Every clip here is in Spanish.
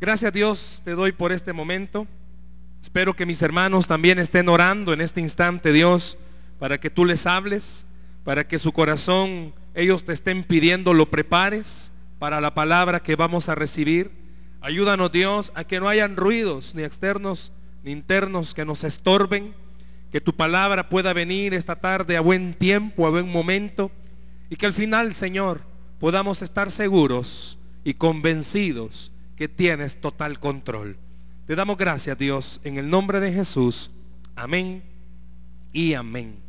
Gracias a Dios te doy por este momento. Espero que mis hermanos también estén orando en este instante, Dios, para que tú les hables, para que su corazón, ellos te estén pidiendo, lo prepares para la palabra que vamos a recibir. Ayúdanos, Dios, a que no hayan ruidos, ni externos ni internos, que nos estorben, que tu palabra pueda venir esta tarde a buen tiempo, a buen momento, y que al final, Señor, podamos estar seguros y convencidos que tienes total control. Te damos gracias, Dios, en el nombre de Jesús. Amén y amén.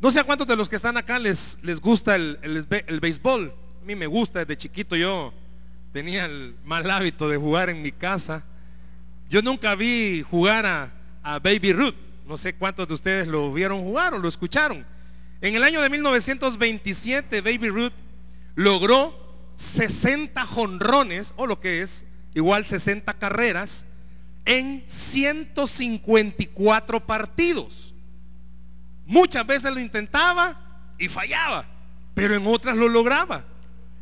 No sé a cuántos de los que están acá les, les gusta el, el, béisbol. A mí me gusta desde chiquito. Yo tenía el mal hábito de jugar en mi casa. Yo nunca vi jugar a, a Baby Ruth. No sé cuántos de ustedes lo vieron jugar o lo escucharon. En el año de 1927, Baby Ruth logró 60 jonrones, o lo que es igual 60 carreras, en 154 partidos. Muchas veces lo intentaba y fallaba, pero en otras lo lograba.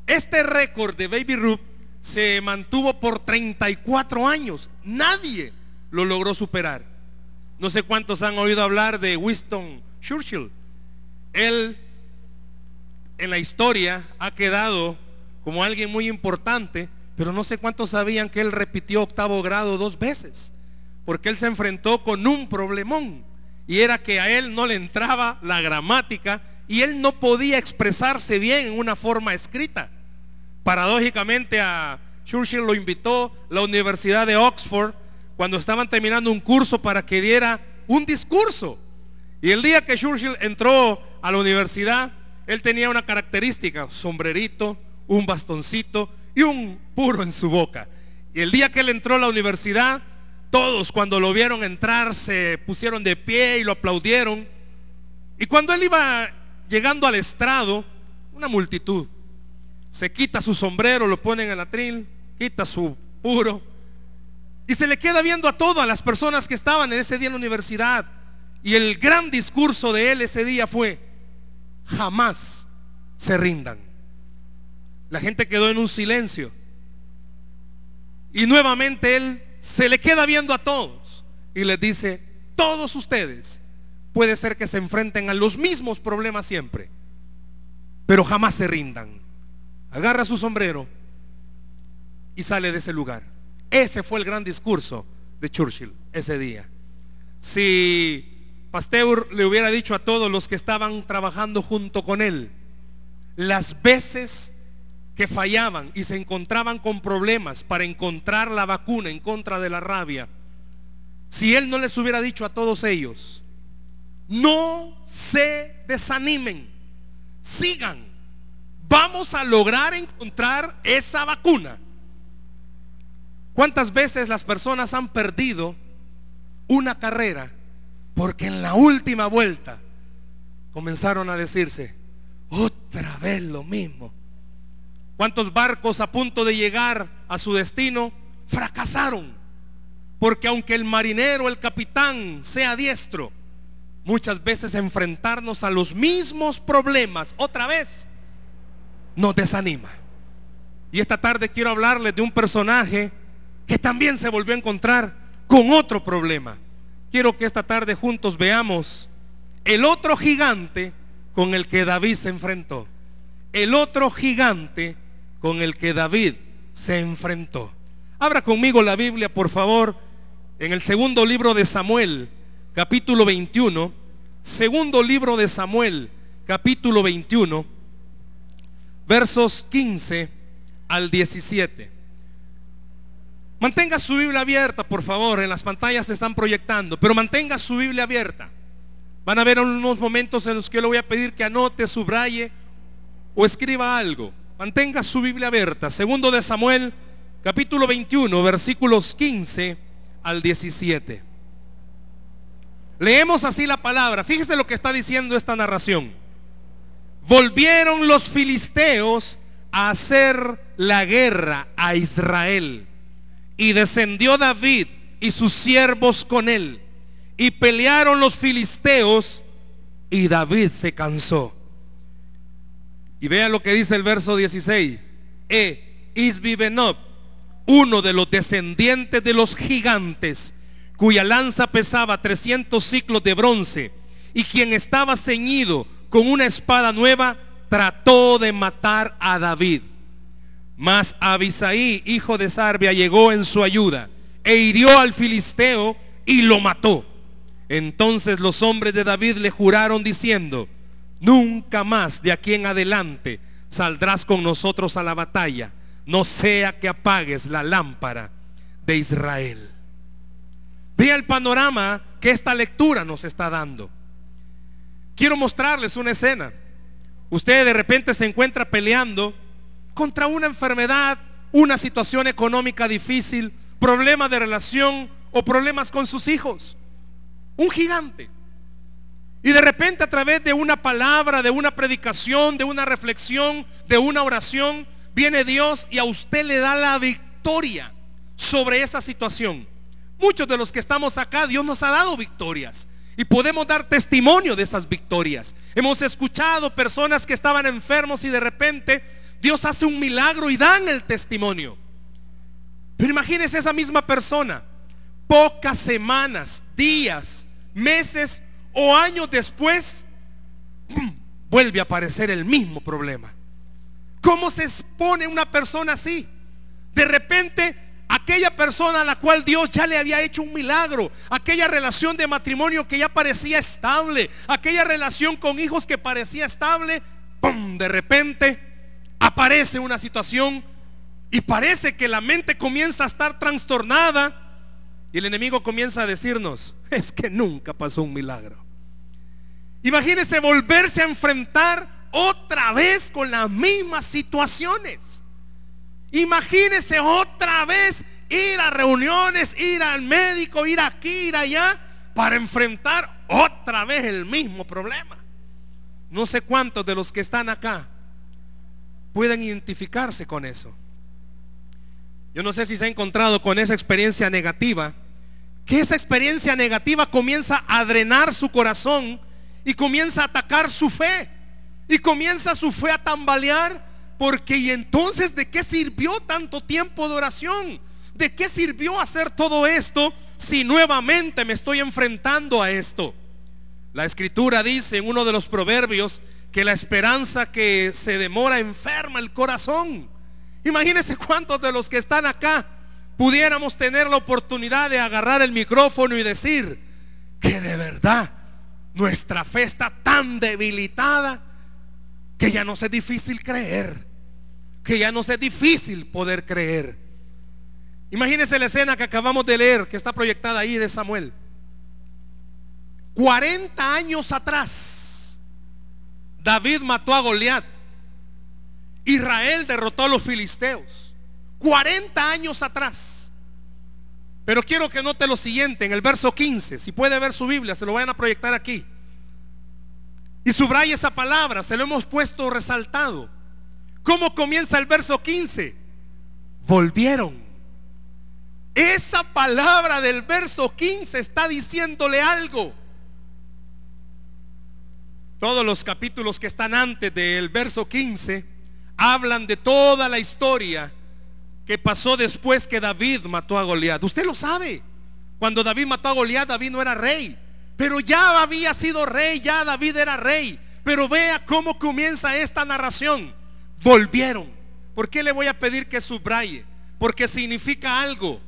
Este récord de Baby Ruth se mantuvo por 34 años. Nadie lo logró superar. No sé cuántos han oído hablar de Winston Churchill. Él en la historia ha quedado como alguien muy importante, pero no sé cuántos sabían que él repitió octavo grado dos veces, porque él se enfrentó con un problemón, y era que a él no le entraba la gramática y él no podía expresarse bien en una forma escrita. Paradójicamente a Churchill lo invitó la Universidad de Oxford cuando estaban terminando un curso para que diera un discurso. Y el día que Churchill entró a la universidad, él tenía una característica, sombrerito, un bastoncito y un puro en su boca. Y el día que él entró a la universidad, todos cuando lo vieron entrar se pusieron de pie y lo aplaudieron. Y cuando él iba llegando al estrado, una multitud se quita su sombrero, lo pone en el atril, quita su puro y se le queda viendo a todas las personas que estaban en ese día en la universidad y el gran discurso de él ese día fue, jamás se rindan. La gente quedó en un silencio. Y nuevamente él se le queda viendo a todos y les dice, todos ustedes puede ser que se enfrenten a los mismos problemas siempre, pero jamás se rindan. Agarra su sombrero y sale de ese lugar. Ese fue el gran discurso de Churchill ese día. Si Pasteur le hubiera dicho a todos los que estaban trabajando junto con él, las veces que fallaban y se encontraban con problemas para encontrar la vacuna en contra de la rabia, si él no les hubiera dicho a todos ellos, no se desanimen, sigan, vamos a lograr encontrar esa vacuna. ¿Cuántas veces las personas han perdido una carrera porque en la última vuelta comenzaron a decirse, otra vez lo mismo. ¿Cuántos barcos a punto de llegar a su destino fracasaron? Porque aunque el marinero, el capitán sea diestro, muchas veces enfrentarnos a los mismos problemas otra vez nos desanima. Y esta tarde quiero hablarles de un personaje que también se volvió a encontrar con otro problema quiero que esta tarde juntos veamos el otro gigante con el que David se enfrentó. El otro gigante con el que David se enfrentó. Abra conmigo la Biblia, por favor, en el segundo libro de Samuel, capítulo 21. Segundo libro de Samuel, capítulo 21, versos 15 al 17. Mantenga su Biblia abierta, por favor. En las pantallas se están proyectando, pero mantenga su Biblia abierta. Van a haber unos momentos en los que yo le voy a pedir que anote, subraye o escriba algo. Mantenga su Biblia abierta. Segundo de Samuel, capítulo 21, versículos 15 al 17. Leemos así la palabra. Fíjese lo que está diciendo esta narración. Volvieron los filisteos a hacer la guerra a Israel y descendió David y sus siervos con él. Y pelearon los filisteos y David se cansó. Y vea lo que dice el verso 16. E Isbibenob uno de los descendientes de los gigantes, cuya lanza pesaba 300 ciclos de bronce, y quien estaba ceñido con una espada nueva, trató de matar a David. Mas Abisaí, hijo de Sarbia, llegó en su ayuda e hirió al filisteo y lo mató. Entonces los hombres de David le juraron diciendo, nunca más de aquí en adelante saldrás con nosotros a la batalla, no sea que apagues la lámpara de Israel. Vea el panorama que esta lectura nos está dando. Quiero mostrarles una escena. Usted de repente se encuentra peleando contra una enfermedad, una situación económica difícil, problema de relación o problemas con sus hijos. Un gigante. Y de repente a través de una palabra, de una predicación, de una reflexión, de una oración, viene Dios y a usted le da la victoria sobre esa situación. Muchos de los que estamos acá, Dios nos ha dado victorias. Y podemos dar testimonio de esas victorias. Hemos escuchado personas que estaban enfermos y de repente Dios hace un milagro y dan el testimonio. Pero imagínese esa misma persona, pocas semanas, días, meses o años después, vuelve a aparecer el mismo problema. ¿Cómo se expone una persona así? De repente, aquella persona a la cual Dios ya le había hecho un milagro, aquella relación de matrimonio que ya parecía estable, aquella relación con hijos que parecía estable, ¡pum! de repente aparece una situación y parece que la mente comienza a estar trastornada y el enemigo comienza a decirnos, es que nunca pasó un milagro. Imagínese volverse a enfrentar otra vez con las mismas situaciones. Imagínese otra vez ir a reuniones, ir al médico, ir aquí, ir allá, para enfrentar otra vez el mismo problema. No sé cuántos de los que están acá pueden identificarse con eso. Yo no sé si se ha encontrado con esa experiencia negativa, que esa experiencia negativa comienza a drenar su corazón y comienza a atacar su fe. Y comienza su fe a tambalear porque y entonces de qué sirvió tanto tiempo de oración? ¿De qué sirvió hacer todo esto si nuevamente me estoy enfrentando a esto? La escritura dice en uno de los proverbios que la esperanza que se demora enferma el corazón. Imagínense cuántos de los que están acá pudiéramos tener la oportunidad de agarrar el micrófono y decir que de verdad nuestra fe está tan debilitada que ya no es difícil creer, que ya no es difícil poder creer. Imagínense la escena que acabamos de leer, que está proyectada ahí de Samuel. 40 años atrás, David mató a Goliat. Israel derrotó a los filisteos. 40 años atrás. Pero quiero que note lo siguiente en el verso 15. Si puede ver su Biblia, se lo vayan a proyectar aquí. Y subraya esa palabra, se lo hemos puesto resaltado. ¿Cómo comienza el verso 15? Volvieron. Esa palabra del verso 15 está diciéndole algo. Todos los capítulos que están antes del verso 15 hablan de toda la historia que pasó después que David mató a Goliat. Usted lo sabe. Cuando David mató a Goliat, David no era rey. Pero ya había sido rey, ya David era rey. Pero vea cómo comienza esta narración. Volvieron. ¿Por qué le voy a pedir que subraye? Porque significa algo.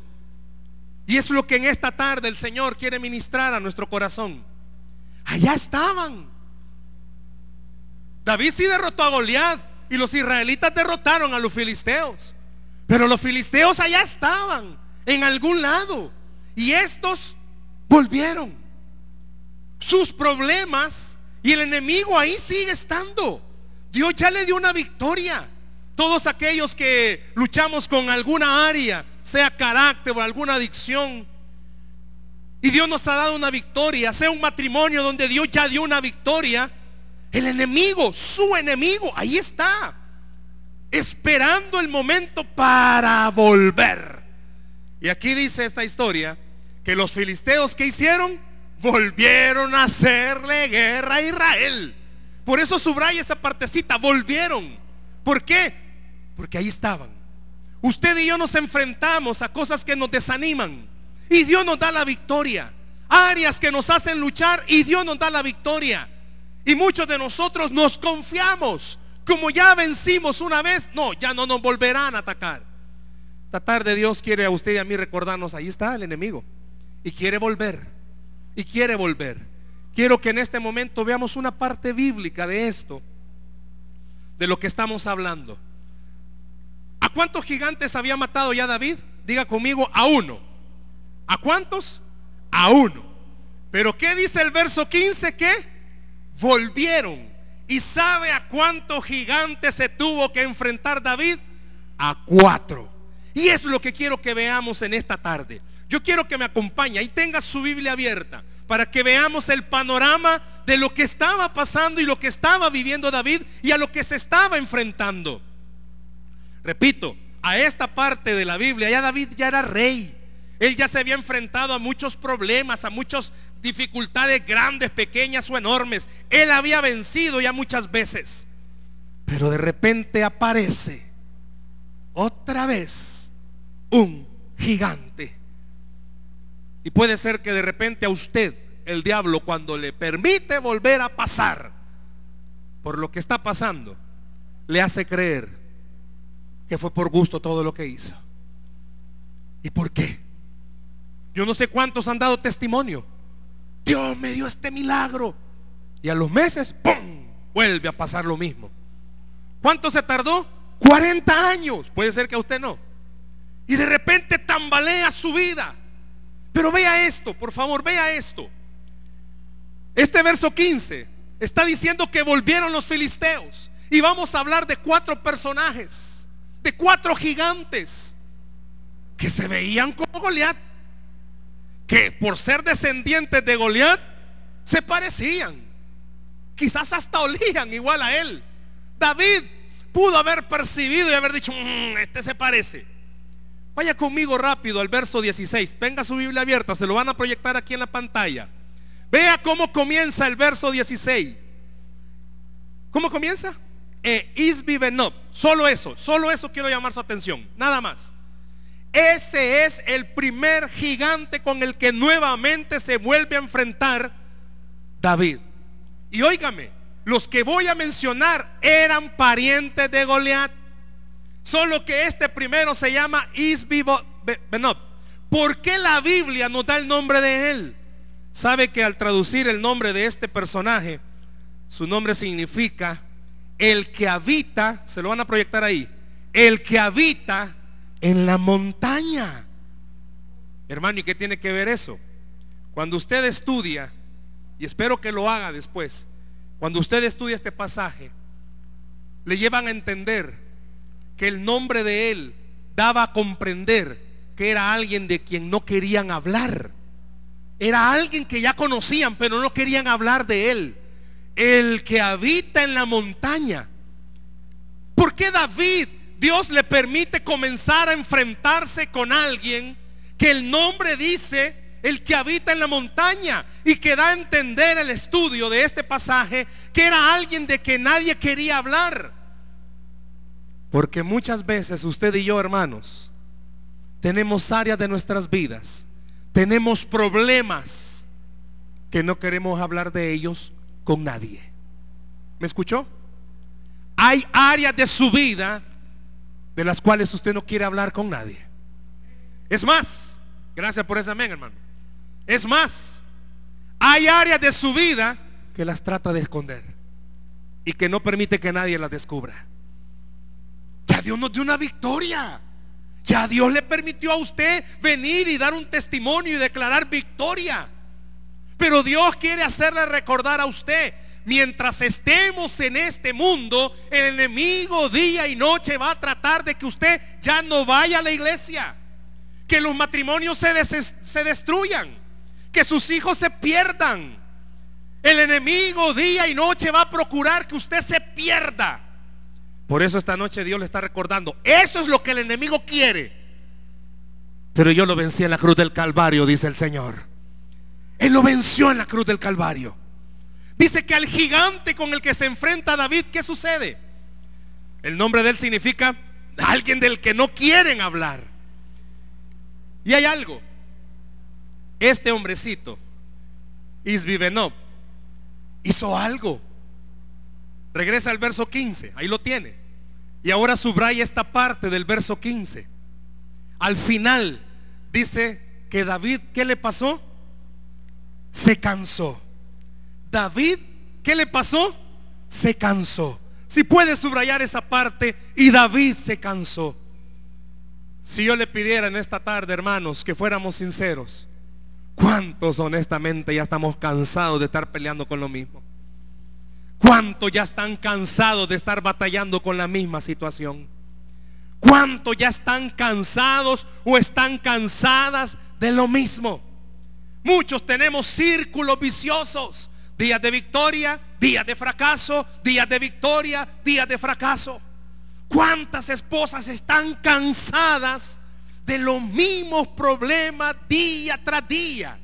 Y es lo que en esta tarde el Señor quiere ministrar a nuestro corazón. Allá estaban. David sí derrotó a Goliat y los israelitas derrotaron a los filisteos. Pero los filisteos allá estaban, en algún lado. Y estos volvieron. Sus problemas y el enemigo ahí sigue estando. Dios ya le dio una victoria. Todos aquellos que luchamos con alguna área, sea carácter o alguna adicción, y Dios nos ha dado una victoria, sea un matrimonio donde Dios ya dio una victoria, el enemigo, su enemigo, ahí está esperando el momento para volver. Y aquí dice esta historia que los filisteos que hicieron volvieron a hacerle guerra a Israel. Por eso subraya esa partecita, volvieron. ¿Por qué? Porque ahí estaban. Usted y yo nos enfrentamos a cosas que nos desaniman y Dios nos da la victoria. Áreas que nos hacen luchar y Dios nos da la victoria. Y muchos de nosotros nos confiamos. Como ya vencimos una vez, no, ya no nos volverán a atacar. Esta tarde Dios quiere a usted y a mí recordarnos, ahí está el enemigo. Y quiere volver. Y quiere volver. Quiero que en este momento veamos una parte bíblica de esto, de lo que estamos hablando. ¿A cuántos gigantes había matado ya David? Diga conmigo, a uno. ¿A cuántos? A uno. Pero ¿qué dice el verso 15? Que volvieron. ¿Y sabe a cuántos gigantes se tuvo que enfrentar David? A cuatro. Y es lo que quiero que veamos en esta tarde. Yo quiero que me acompañe y tenga su Biblia abierta para que veamos el panorama de lo que estaba pasando y lo que estaba viviendo David y a lo que se estaba enfrentando. Repito, a esta parte de la Biblia, ya David ya era rey. Él ya se había enfrentado a muchos problemas, a muchas dificultades grandes, pequeñas o enormes. Él había vencido ya muchas veces. Pero de repente aparece otra vez un gigante. Y puede ser que de repente a usted, el diablo, cuando le permite volver a pasar por lo que está pasando, le hace creer que fue por gusto todo lo que hizo. ¿Y por qué? Yo no sé cuántos han dado testimonio. Dios me dio este milagro. Y a los meses, ¡pum! Vuelve a pasar lo mismo. ¿Cuánto se tardó? 40 años. Puede ser que a usted no. Y de repente tambalea su vida. Pero vea esto, por favor, vea esto. Este verso 15 está diciendo que volvieron los filisteos. Y vamos a hablar de cuatro personajes de cuatro gigantes que se veían como Goliat, que por ser descendientes de Goliat se parecían, quizás hasta olían igual a él. David pudo haber percibido y haber dicho, mm, este se parece. Vaya conmigo rápido al verso 16. Tenga su Biblia abierta, se lo van a proyectar aquí en la pantalla. Vea cómo comienza el verso 16. ¿Cómo comienza? e. Solo eso, solo eso quiero llamar su atención, nada más. Ese es el primer gigante con el que nuevamente se vuelve a enfrentar David. Y óigame, los que voy a mencionar eran parientes de Goliat. Solo que este primero se llama Isbibenob. ¿Por qué la Biblia no da el nombre de él? Sabe que al traducir el nombre de este personaje, su nombre significa el que habita, se lo van a proyectar ahí, el que habita en la montaña. Hermano, ¿y qué tiene que ver eso? Cuando usted estudia, y espero que lo haga después, cuando usted estudia este pasaje, le llevan a entender que el nombre de él daba a comprender que era alguien de quien no querían hablar. Era alguien que ya conocían, pero no querían hablar de él el que habita en la montaña. ¿Por qué David, Dios le permite comenzar a enfrentarse con alguien que el nombre dice el que habita en la montaña y que da a entender el estudio de este pasaje que era alguien de que nadie quería hablar? Porque muchas veces usted y yo, hermanos, tenemos áreas de nuestras vidas, tenemos problemas que no queremos hablar de ellos con nadie. ¿Me escuchó? Hay áreas de su vida de las cuales usted no quiere hablar con nadie. Es más, gracias por ese amén, hermano. Es más, hay áreas de su vida que las trata de esconder y que no permite que nadie las descubra. Ya Dios nos dio una victoria. Ya Dios le permitió a usted venir y dar un testimonio y declarar victoria. Pero Dios quiere hacerle recordar a usted, mientras estemos en este mundo, el enemigo día y noche va a tratar de que usted ya no vaya a la iglesia, que los matrimonios se, se destruyan, que sus hijos se pierdan. El enemigo día y noche va a procurar que usted se pierda. Por eso esta noche Dios le está recordando, eso es lo que el enemigo quiere. Pero yo lo vencí en la cruz del Calvario, dice el Señor. Él lo venció en la cruz del Calvario. Dice que al gigante con el que se enfrenta David, ¿qué sucede? El nombre de él significa alguien del que no quieren hablar. Y hay algo. Este hombrecito, Isbibenov, hizo algo. Regresa al verso 15, ahí lo tiene. Y ahora subraya esta parte del verso 15. Al final dice que David, ¿qué le pasó? Se cansó. David, ¿qué le pasó? Se cansó. Si puede subrayar esa parte, y David se cansó. Si yo le pidiera en esta tarde, hermanos, que fuéramos sinceros, ¿cuántos honestamente ya estamos cansados de estar peleando con lo mismo? ¿Cuántos ya están cansados de estar batallando con la misma situación? ¿Cuántos ya están cansados o están cansadas de lo mismo? Muchos tenemos círculos viciosos. Días de victoria, días de fracaso, días de victoria, días de fracaso. ¿Cuántas esposas están cansadas de los mismos problemas día tras día?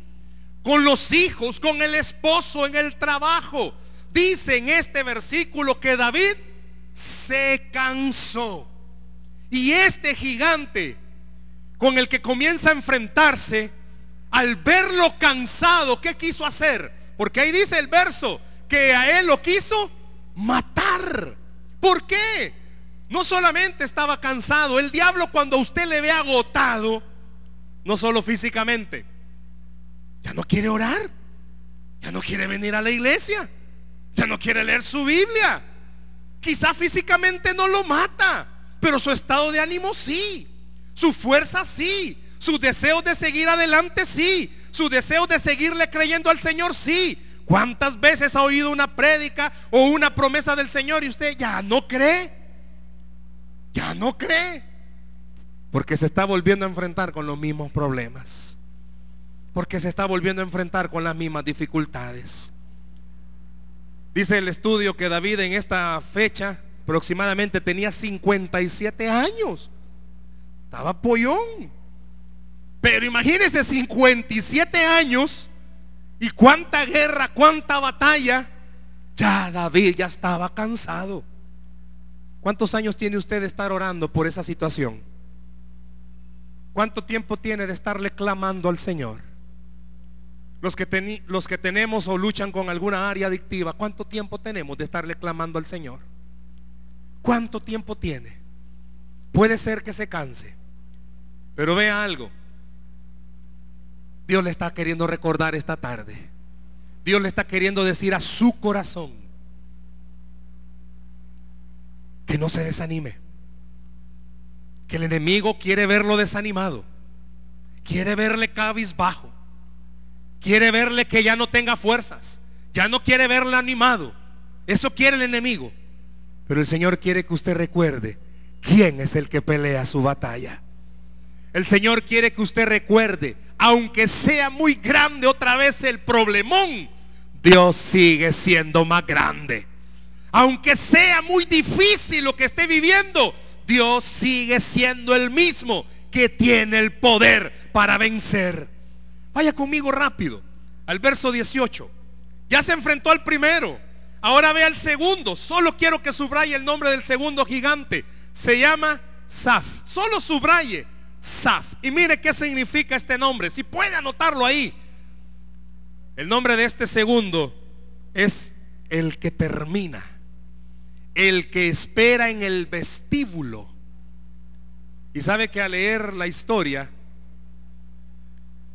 Con los hijos, con el esposo en el trabajo. Dice en este versículo que David se cansó. Y este gigante con el que comienza a enfrentarse, al verlo cansado, ¿qué quiso hacer? Porque ahí dice el verso que a él lo quiso matar. ¿Por qué? No solamente estaba cansado, el diablo cuando usted le ve agotado, no solo físicamente, ya no quiere orar, ya no quiere venir a la iglesia, ya no quiere leer su Biblia. Quizá físicamente no lo mata, pero su estado de ánimo sí, su fuerza sí, sus deseos de seguir adelante sí, su deseo de seguirle creyendo al Señor sí. ¿Cuántas veces ha oído una prédica o una promesa del Señor y usted ya no cree? ya no cree. Porque se está volviendo a enfrentar con los mismos problemas. Porque se está volviendo a enfrentar con las mismas dificultades. Dice el estudio que David en esta fecha aproximadamente tenía 57 años. Estaba pollón. Pero imagínese 57 años y cuánta guerra, cuánta batalla. Ya David ya estaba cansado. ¿Cuántos años tiene usted de estar orando por esa situación? ¿Cuánto tiempo tiene de estarle clamando al Señor? Los que, los que tenemos o luchan con alguna área adictiva, ¿cuánto tiempo tenemos de estarle clamando al Señor? ¿Cuánto tiempo tiene? Puede ser que se canse, pero vea algo. Dios le está queriendo recordar esta tarde. Dios le está queriendo decir a su corazón que no se desanime. Que el enemigo quiere verlo desanimado. Quiere verle cabizbajo. Quiere verle que ya no tenga fuerzas. Ya no quiere verle animado. Eso quiere el enemigo. Pero el Señor quiere que usted recuerde quién es el que pelea su batalla. El Señor quiere que usted recuerde, aunque sea muy grande otra vez el problemón, Dios sigue siendo más grande. Aunque sea muy difícil lo que esté viviendo, Dios sigue siendo el mismo que tiene el poder para vencer. Vaya conmigo rápido al verso 18. Ya se enfrentó al primero. Ahora ve al segundo. Solo quiero que subraye el nombre del segundo gigante. Se llama Saf. Solo subraye Saf. Y mire qué significa este nombre. Si puede anotarlo ahí. El nombre de este segundo es el que termina el que espera en el vestíbulo. Y sabe que al leer la historia,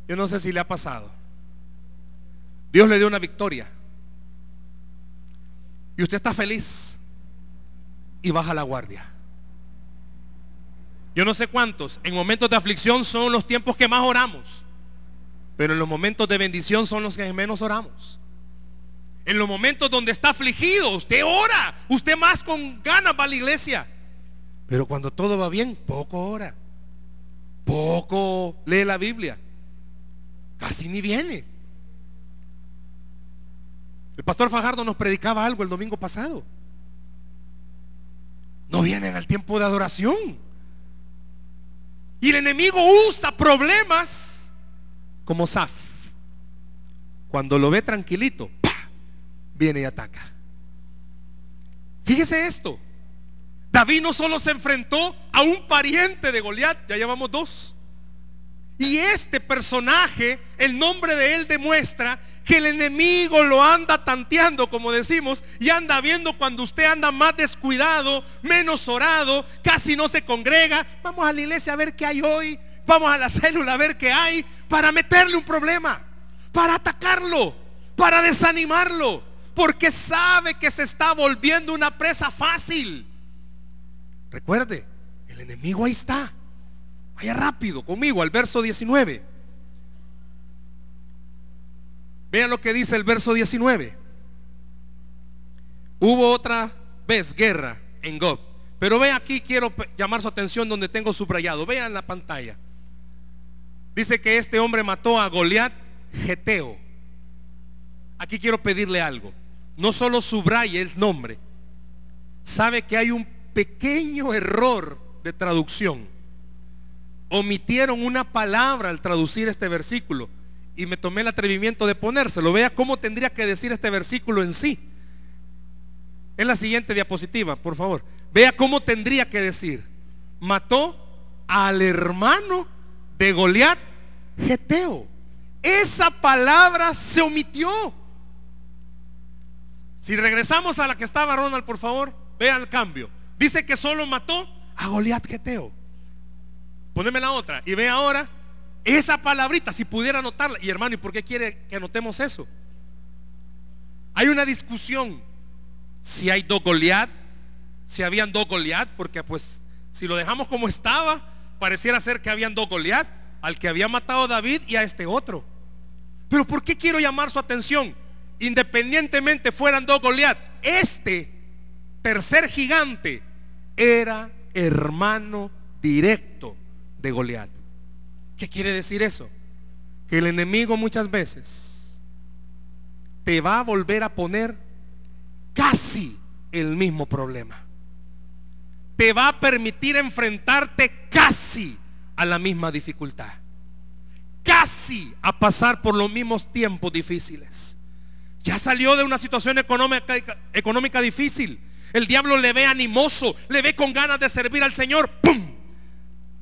yo no sé si le ha pasado. Dios le dio una victoria. Y usted está feliz y baja la guardia. Yo no sé cuántos, en momentos de aflicción son los tiempos que más oramos, pero en los momentos de bendición son los que menos oramos. En los momentos donde está afligido, usted ora, usted más con ganas va a la iglesia. Pero cuando todo va bien, poco ora. Poco lee la Biblia. Casi ni viene. El pastor Fajardo nos predicaba algo el domingo pasado. No vienen al tiempo de adoración. Y el enemigo usa problemas como Saf. Cuando lo ve tranquilito, viene y ataca. Fíjese esto. David no solo se enfrentó a un pariente de Goliat, ya llevamos dos. Y este personaje, el nombre de él demuestra que el enemigo lo anda tanteando, como decimos, y anda viendo cuando usted anda más descuidado, menos orado, casi no se congrega. Vamos a la iglesia a ver qué hay hoy, vamos a la célula a ver qué hay, para meterle un problema, para atacarlo, para desanimarlo, porque sabe que se está volviendo una presa fácil. Recuerde, el enemigo ahí está. Vaya rápido conmigo al verso 19. Vean lo que dice el verso 19. Hubo otra vez guerra en Gob. Pero ve aquí, quiero llamar su atención donde tengo subrayado. Vean la pantalla. Dice que este hombre mató a Goliat Geteo. Aquí quiero pedirle algo. No solo subraye el nombre. Sabe que hay un pequeño error de traducción. Omitieron una palabra al traducir este versículo y me tomé el atrevimiento de ponérselo. Vea cómo tendría que decir este versículo en sí. En la siguiente diapositiva, por favor. Vea cómo tendría que decir. Mató al hermano de Goliat, Geteo. Esa palabra se omitió. Si regresamos a la que estaba Ronald, por favor, vea el cambio. Dice que solo mató a Goliat Geteo. Poneme la otra. Y ve ahora esa palabrita, si pudiera anotarla. Y hermano, ¿y por qué quiere que anotemos eso? Hay una discusión. Si hay dos Goliat, si habían dos Goliat, porque pues si lo dejamos como estaba, pareciera ser que habían dos Goliat, al que había matado David y a este otro. Pero ¿por qué quiero llamar su atención? Independientemente fueran dos Goliat, este tercer gigante era hermano directo de Goliat. ¿Qué quiere decir eso? Que el enemigo muchas veces te va a volver a poner casi el mismo problema. Te va a permitir enfrentarte casi a la misma dificultad. Casi a pasar por los mismos tiempos difíciles. Ya salió de una situación económica, económica difícil el diablo le ve animoso, le ve con ganas de servir al Señor. ¡Pum!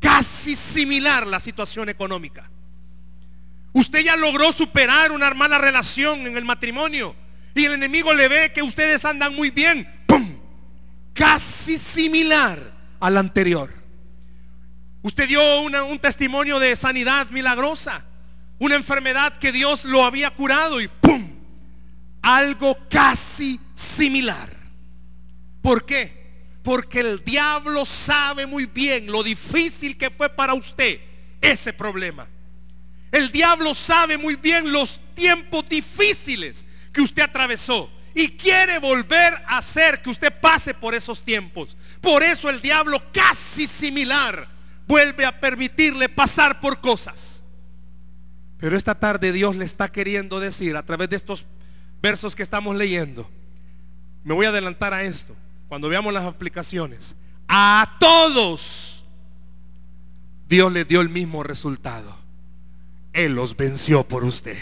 Casi similar la situación económica. Usted ya logró superar una mala relación en el matrimonio y el enemigo le ve que ustedes andan muy bien. ¡Pum! Casi similar al anterior. Usted dio un testimonio de sanidad milagrosa, una enfermedad que Dios lo había curado y ¡pum! Algo casi similar. ¿Por qué? Porque el diablo sabe muy bien lo difícil que fue para usted ese problema. El diablo sabe muy bien los tiempos difíciles que usted atravesó y quiere volver a hacer que usted pase por esos tiempos. Por eso el diablo casi similar vuelve a permitirle pasar por cosas. Pero esta tarde Dios le está queriendo decir a través de estos versos que estamos leyendo. Me voy a adelantar a esto cuando veamos las aplicaciones, a todos Dios les dio el mismo resultado. Él los venció por usted.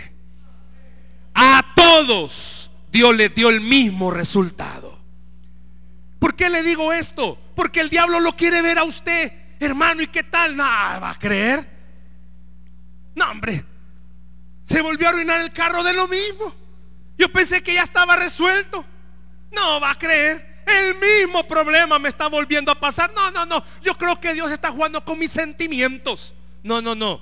A todos Dios les dio el mismo resultado. ¿Por qué le digo esto? Porque el diablo lo quiere ver a usted, hermano, ¿y qué tal? Nada, va a creer. No, hombre, se volvió a arruinar el carro de lo mismo. Yo pensé que ya estaba resuelto. No va a creer. El mismo problema me está volviendo a pasar. No, no, no. Yo creo que Dios está jugando con mis sentimientos. No, no, no.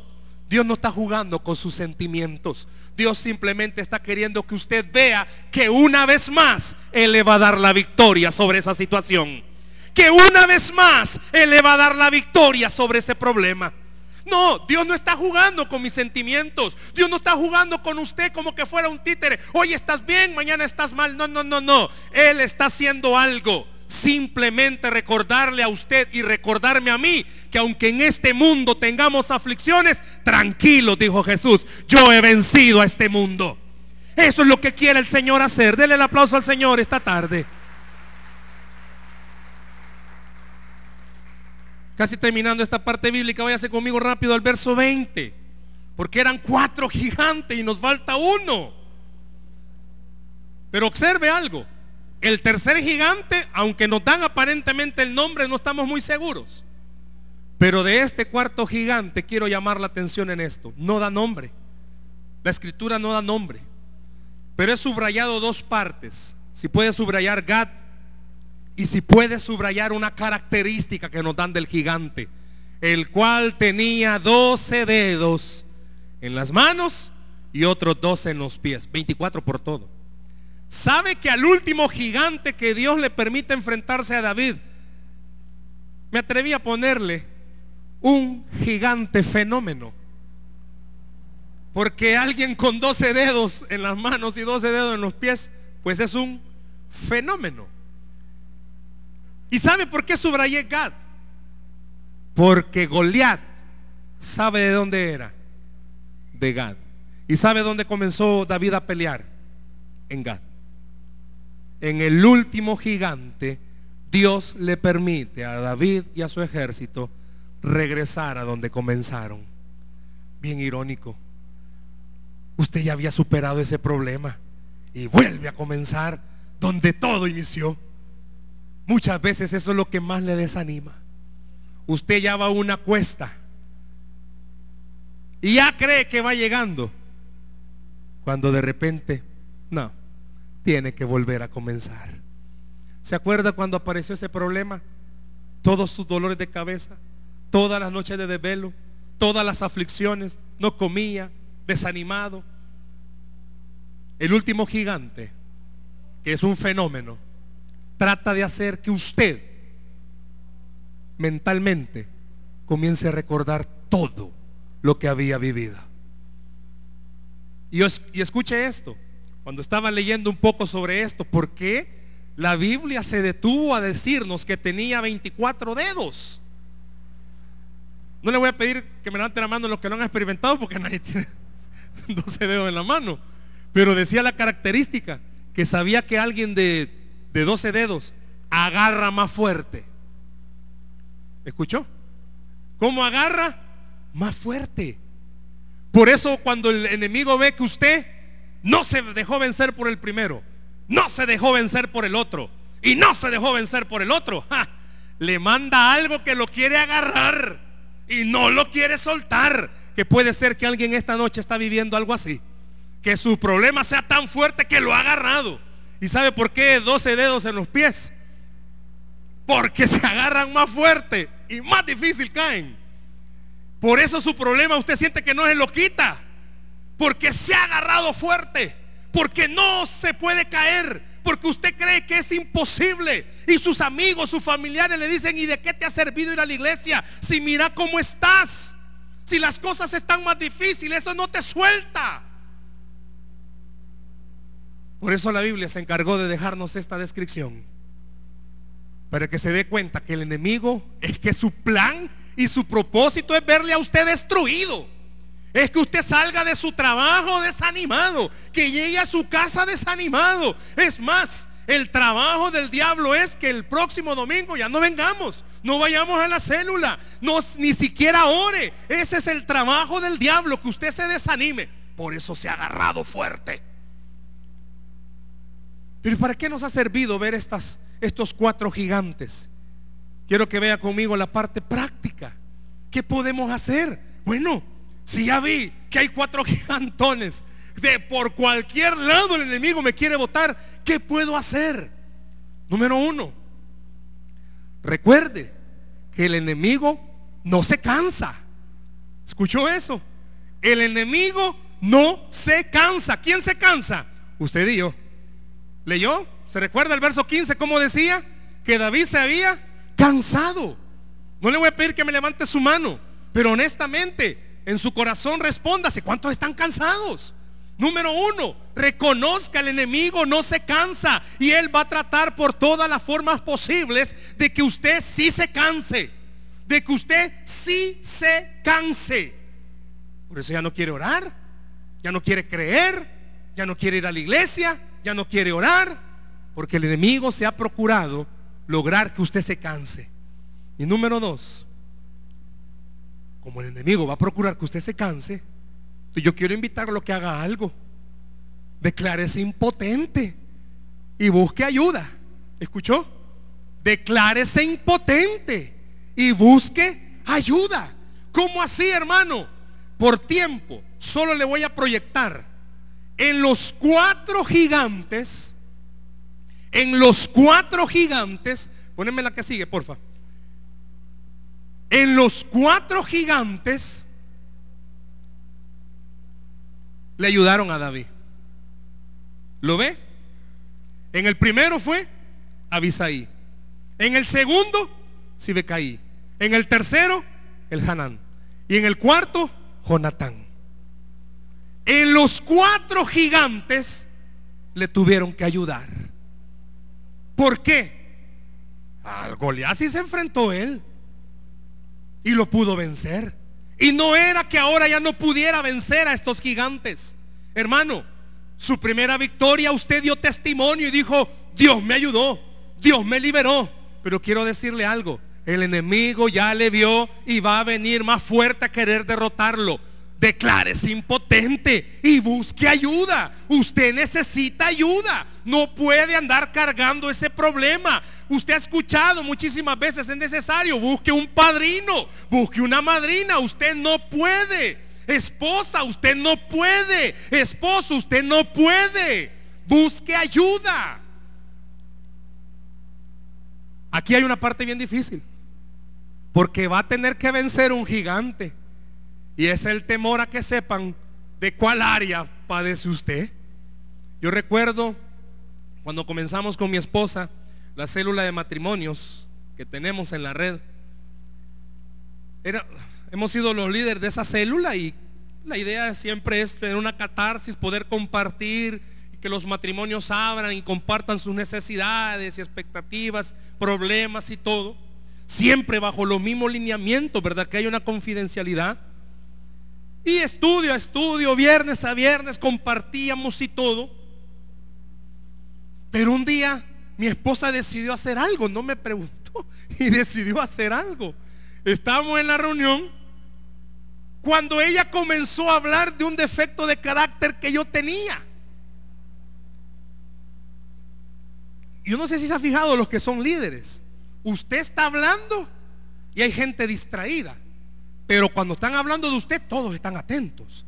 Dios no está jugando con sus sentimientos. Dios simplemente está queriendo que usted vea que una vez más Él le va a dar la victoria sobre esa situación. Que una vez más Él le va a dar la victoria sobre ese problema. No, Dios no está jugando con mis sentimientos. Dios no está jugando con usted como que fuera un títere. Hoy estás bien, mañana estás mal. No, no, no, no. Él está haciendo algo. Simplemente recordarle a usted y recordarme a mí que aunque en este mundo tengamos aflicciones, tranquilo, dijo Jesús, yo he vencido a este mundo. Eso es lo que quiere el Señor hacer. Dele el aplauso al Señor esta tarde. Casi terminando esta parte bíblica, váyase conmigo rápido al verso 20. Porque eran cuatro gigantes y nos falta uno. Pero observe algo. El tercer gigante, aunque nos dan aparentemente el nombre, no estamos muy seguros. Pero de este cuarto gigante quiero llamar la atención en esto. No da nombre. La escritura no da nombre. Pero he subrayado dos partes. Si puede subrayar Gad y si puede subrayar una característica que nos dan del gigante, el cual tenía 12 dedos en las manos y otros 12 en los pies, 24 por todo. ¿Sabe que al último gigante que Dios le permite enfrentarse a David, me atreví a ponerle un gigante fenómeno? Porque alguien con 12 dedos en las manos y 12 dedos en los pies, pues es un fenómeno. ¿Y sabe por qué subrayé Gad? Porque Goliat sabe de dónde era, de Gad. ¿Y sabe dónde comenzó David a pelear? En Gad. En el último gigante, Dios le permite a David y a su ejército regresar a donde comenzaron. Bien irónico. Usted ya había superado ese problema y vuelve a comenzar donde todo inició. Muchas veces eso es lo que más le desanima. Usted ya va a una cuesta y ya cree que va llegando. Cuando de repente, no, tiene que volver a comenzar. ¿Se acuerda cuando apareció ese problema? Todos sus dolores de cabeza, todas las noches de desvelo, todas las aflicciones, no comía, desanimado. El último gigante que es un fenómeno, trata de hacer que usted mentalmente comience a recordar todo lo que había vivido. Y, escuche esto, cuando estaba leyendo un poco sobre esto, ¿por qué la Biblia se detuvo a decirnos que tenía 24 dedos? No le voy a pedir que me levante la mano los que no han experimentado porque nadie tiene 12 dedos en la mano. Pero decía la característica que sabía que alguien de, de 12 dedos agarra más fuerte. ¿Escuchó? ¿Cómo agarra? Más fuerte. Por eso cuando el enemigo ve que usted no se dejó vencer por el primero, no se dejó vencer por el otro y no se dejó vencer por el otro, le manda algo que lo quiere agarrar y no lo quiere soltar. Que puede ser que alguien esta noche está viviendo algo así que su problema sea tan fuerte que lo ha agarrado. ¿Y sabe por qué 12 dedos en los pies? Porque se agarran más fuerte y más difícil caen. Por eso su problema usted siente que no se lo quita. Porque se ha agarrado fuerte. Porque no se puede caer. Porque usted cree que es imposible. Y sus amigos, sus familiares le dicen, ¿y de qué te ha servido ir a la iglesia? Si mira cómo estás. Si las cosas están más difíciles, eso no te suelta. Por eso la Biblia se encargó de dejarnos esta descripción. Para que se dé cuenta que el enemigo es que su plan y su propósito es verle a usted destruido. Es que usted salga de su trabajo desanimado, que llegue a su casa desanimado. Es más, el trabajo del diablo es que el próximo domingo ya no vengamos, no vayamos a la célula, no, ni siquiera ore. Ese es el trabajo del diablo, que usted se desanime. Por eso se ha agarrado fuerte. Pero ¿para qué nos ha servido ver estas, estos cuatro gigantes? Quiero que vea conmigo la parte práctica. ¿Qué podemos hacer? Bueno, si ya vi que hay cuatro gigantones, de por cualquier lado el enemigo me quiere votar, ¿qué puedo hacer? Número uno, recuerde que el enemigo no se cansa. ¿Escuchó eso? El enemigo no se cansa. ¿Quién se cansa? Usted y yo. ¿Leyó? ¿Se recuerda el verso 15 cómo decía? Que David se había cansado. No le voy a pedir que me levante su mano, pero honestamente en su corazón respóndase, ¿cuántos están cansados? Número uno, reconozca el enemigo, no se cansa y él va a tratar por todas las formas posibles de que usted sí se canse, de que usted sí se canse. Por eso ya no quiere orar, ya no quiere creer, ya no quiere ir a la iglesia, ya no quiere orar, porque el enemigo se ha procurado lograr que usted se canse. Y número dos, como el enemigo va a procurar que usted se canse, yo quiero invitarlo a que haga algo. Declárese impotente. y busque ayuda. ¿Escuchó? Declárese impotente y busque ayuda. ¿Cómo así, hermano? Por tiempo, solo le voy a proyectar en los cuatro gigantes, en los cuatro gigantes, poneme la que sigue, porfa. En los cuatro gigantes le ayudaron a David. ¿Lo ve? En el primero fue Abisaí. En el segundo, Sibecaí. En el tercero, el Hanán. Y en el cuarto, Jonatán. En los cuatro gigantes le tuvieron que ayudar. ¿Por qué? Al Goliat sí se enfrentó él. Y lo pudo vencer. Y no era que ahora ya no pudiera vencer a estos gigantes. Hermano, su primera victoria, usted dio testimonio y dijo, Dios me ayudó, Dios me liberó. Pero quiero decirle algo, el enemigo ya le vio y va a venir más fuerte a querer derrotarlo. Declárese impotente y busque ayuda. Usted necesita ayuda. No puede andar cargando ese problema. Usted ha escuchado muchísimas veces es necesario. Busque un padrino, busque una madrina. Usted no puede. Esposa, usted no puede. Esposo, usted no puede. Busque ayuda. Aquí hay una parte bien difícil. Porque va a tener que vencer un gigante. Y es el temor a que sepan de cuál área padece usted. Yo recuerdo cuando comenzamos con mi esposa la célula de matrimonios que tenemos en la red. Era, hemos sido los líderes de esa célula y la idea siempre es tener una catarsis, poder compartir que los matrimonios abran y compartan sus necesidades y expectativas, problemas y todo. Siempre bajo los mismos lineamientos, ¿verdad? Que hay una confidencialidad. Estudio a estudio, viernes a viernes compartíamos y todo. Pero un día mi esposa decidió hacer algo, no me preguntó, y decidió hacer algo. Estábamos en la reunión cuando ella comenzó a hablar de un defecto de carácter que yo tenía. Yo no sé si se ha fijado los que son líderes. Usted está hablando y hay gente distraída. Pero cuando están hablando de usted, todos están atentos.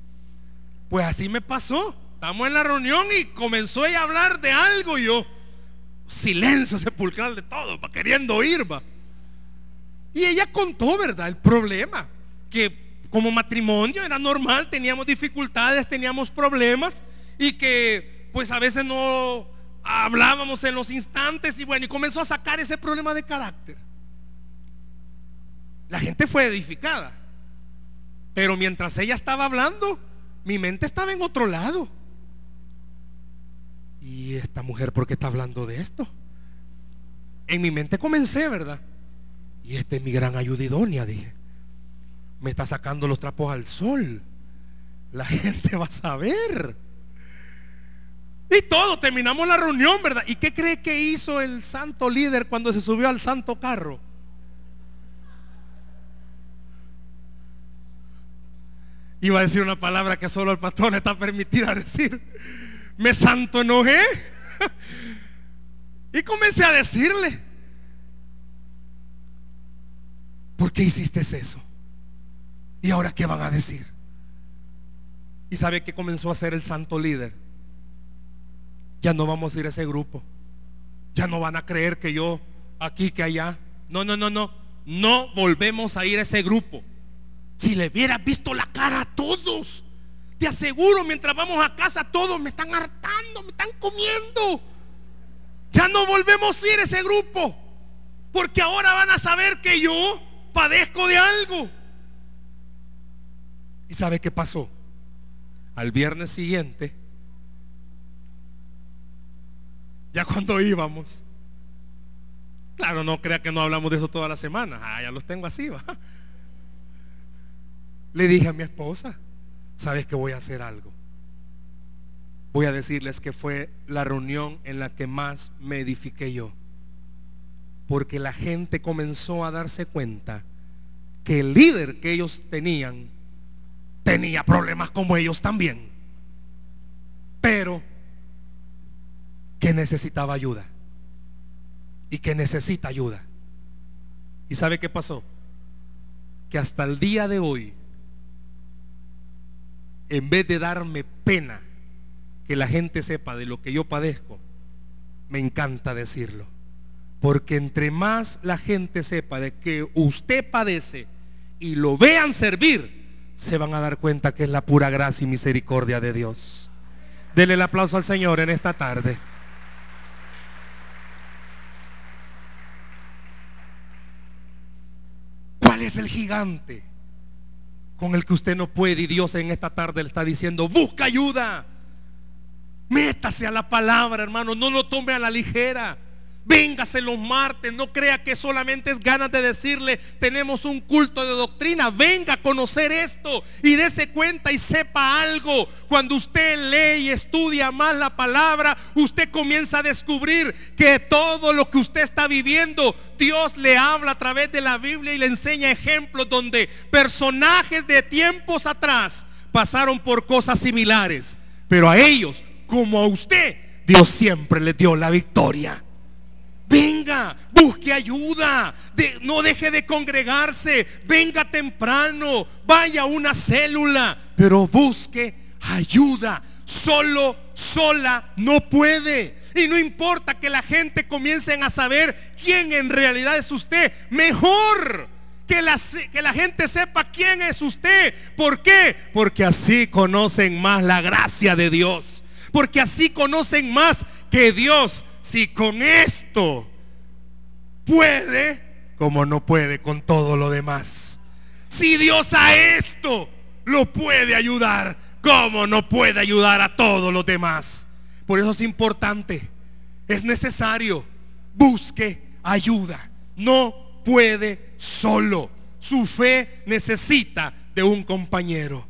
Pues así me pasó. Estamos en la reunión y comenzó ella a hablar de algo y yo, silencio sepulcral de todo, queriendo oír, va. Y ella contó, ¿verdad? El problema, que como matrimonio era normal, teníamos dificultades, teníamos problemas y que pues a veces no hablábamos en los instantes y bueno, y comenzó a sacar ese problema de carácter. La gente fue edificada, pero mientras ella estaba hablando, mi mente estaba en otro lado. ¿Y esta mujer por qué está hablando de esto? En mi mente comencé, ¿verdad? Y esta es mi gran ayuda dije me está sacando los trapos al sol. La gente va a saber. Y todo, terminamos la reunión, ¿verdad? ¿Y qué cree que hizo el santo líder cuando se subió al santo carro? Iba a decir una palabra que solo al patrón está permitida decir. Me santo enojé. Y comencé a decirle, ¿por qué hiciste eso? ¿Y ahora qué van a decir? ¿Y sabe que comenzó a ser el santo líder? Ya no vamos a ir a ese grupo. Ya no van a creer que yo aquí, que allá. No, no, no, no. No volvemos a ir a ese grupo. Si le hubiera visto la cara a todos, te aseguro, mientras vamos a casa, todos me están hartando, me están comiendo. Ya no volvemos a ir ese grupo. Porque ahora van a saber que yo padezco de algo. ¿Y sabe qué pasó? Al viernes siguiente, ya cuando íbamos, claro, no crea que no hablamos de eso toda la semana, ah, ya los tengo así, va. Le dije a mi esposa, ¿sabes que voy a hacer algo? Voy a decirles que fue la reunión en la que más me edifiqué yo. Porque la gente comenzó a darse cuenta que el líder que ellos tenían tenía problemas como ellos también. Pero que necesitaba ayuda y que necesita ayuda. ¿Y sabe qué pasó? Que hasta el día de hoy, en vez de darme pena que la gente sepa de lo que yo padezco, me encanta decirlo. Porque entre más la gente sepa de que usted padece y lo vean servir, se van a dar cuenta que es la pura gracia y misericordia de Dios. Dele el aplauso al Señor en esta tarde. ¿Cuál es el gigante con el que usted no puede? Y Dios en esta tarde le está diciendo, busca ayuda. Métase a la palabra, hermano. No lo tome a la ligera. Véngase los martes, no crea que solamente es ganas de decirle, tenemos un culto de doctrina. Venga a conocer esto y dése cuenta y sepa algo. Cuando usted lee y estudia más la palabra, usted comienza a descubrir que todo lo que usted está viviendo, Dios le habla a través de la Biblia y le enseña ejemplos donde personajes de tiempos atrás pasaron por cosas similares. Pero a ellos, como a usted, Dios siempre le dio la victoria. Venga, busque ayuda. no deje de congregarse. Venga temprano. Vaya a una célula. Pero busque ayuda. Solo, sola, no puede. Y no importa que la gente comiencen a saber quién en realidad es usted. Mejor que la, que la gente sepa quién es usted. ¿Por qué? Porque así conocen más la gracia de Dios. Porque así conocen más que Dios si con esto puede, como no puede con todo lo demás. Si Dios a esto lo puede ayudar, como no puede ayudar a todos los demás. Por eso es importante, es necesario, busque ayuda. No puede solo. Su fe necesita de un compañero.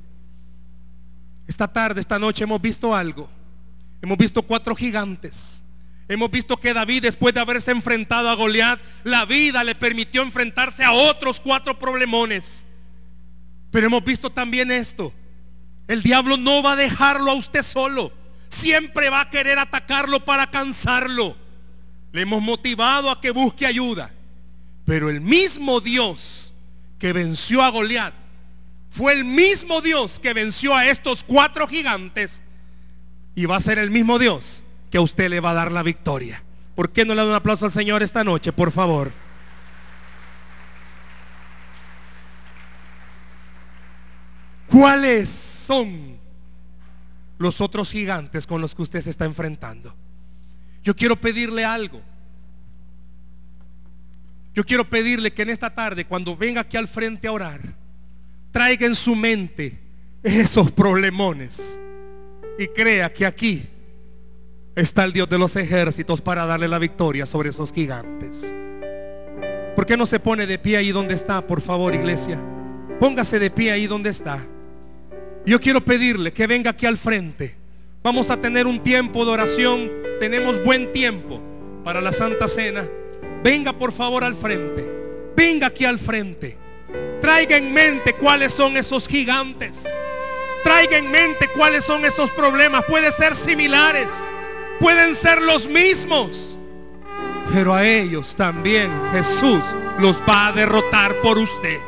Esta tarde, esta noche hemos visto algo. Hemos visto cuatro gigantes. Hemos visto que David, después de haberse enfrentado a Goliat, la vida le permitió enfrentarse a otros cuatro problemones. Pero hemos visto también esto. El diablo no va a dejarlo a usted solo. Siempre va a querer atacarlo para cansarlo. Le hemos motivado a que busque ayuda. Pero el mismo Dios que venció a Goliat fue el mismo Dios que venció a estos cuatro gigantes y va a ser el mismo Dios que a usted le va a dar la victoria. ¿Por qué no le da un aplauso al Señor esta noche, por favor? ¿Cuáles son los otros gigantes con los que usted se está enfrentando? Yo quiero pedirle algo. Yo quiero pedirle que en esta tarde, cuando venga aquí al frente a orar, traiga en su mente esos problemones y crea que aquí está el Dios de los ejércitos para darle la victoria sobre esos gigantes. ¿Por qué no se pone de pie ahí donde está, por favor, iglesia? Póngase de pie ahí donde está. Yo quiero pedirle que venga aquí al frente. Vamos a tener un tiempo de oración. Tenemos buen tiempo para la Santa Cena. Venga por favor al frente. Venga aquí al frente. Traiga en mente cuáles son esos gigantes Traiga en mente cuáles son esos problemas. Pueden ser similares, pueden ser los mismos. Pero a ellos también Jesús los va a derrotar por usted.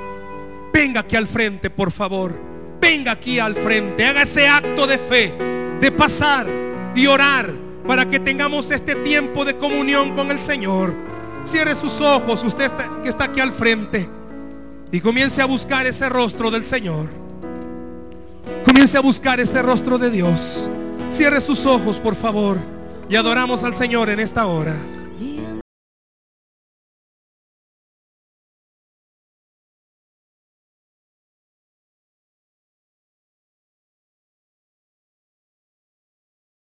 Venga aquí al frente, por favor. Venga aquí al frente. Haga ese acto de fe, de pasar y orar para que tengamos este tiempo de comunión con el Señor. Cierre sus ojos, usted que está aquí al frente, y comience a buscar ese rostro del Señor. Comience a buscar ese rostro de Dios. Cierre sus ojos, por favor. Y adoramos al Señor en esta hora.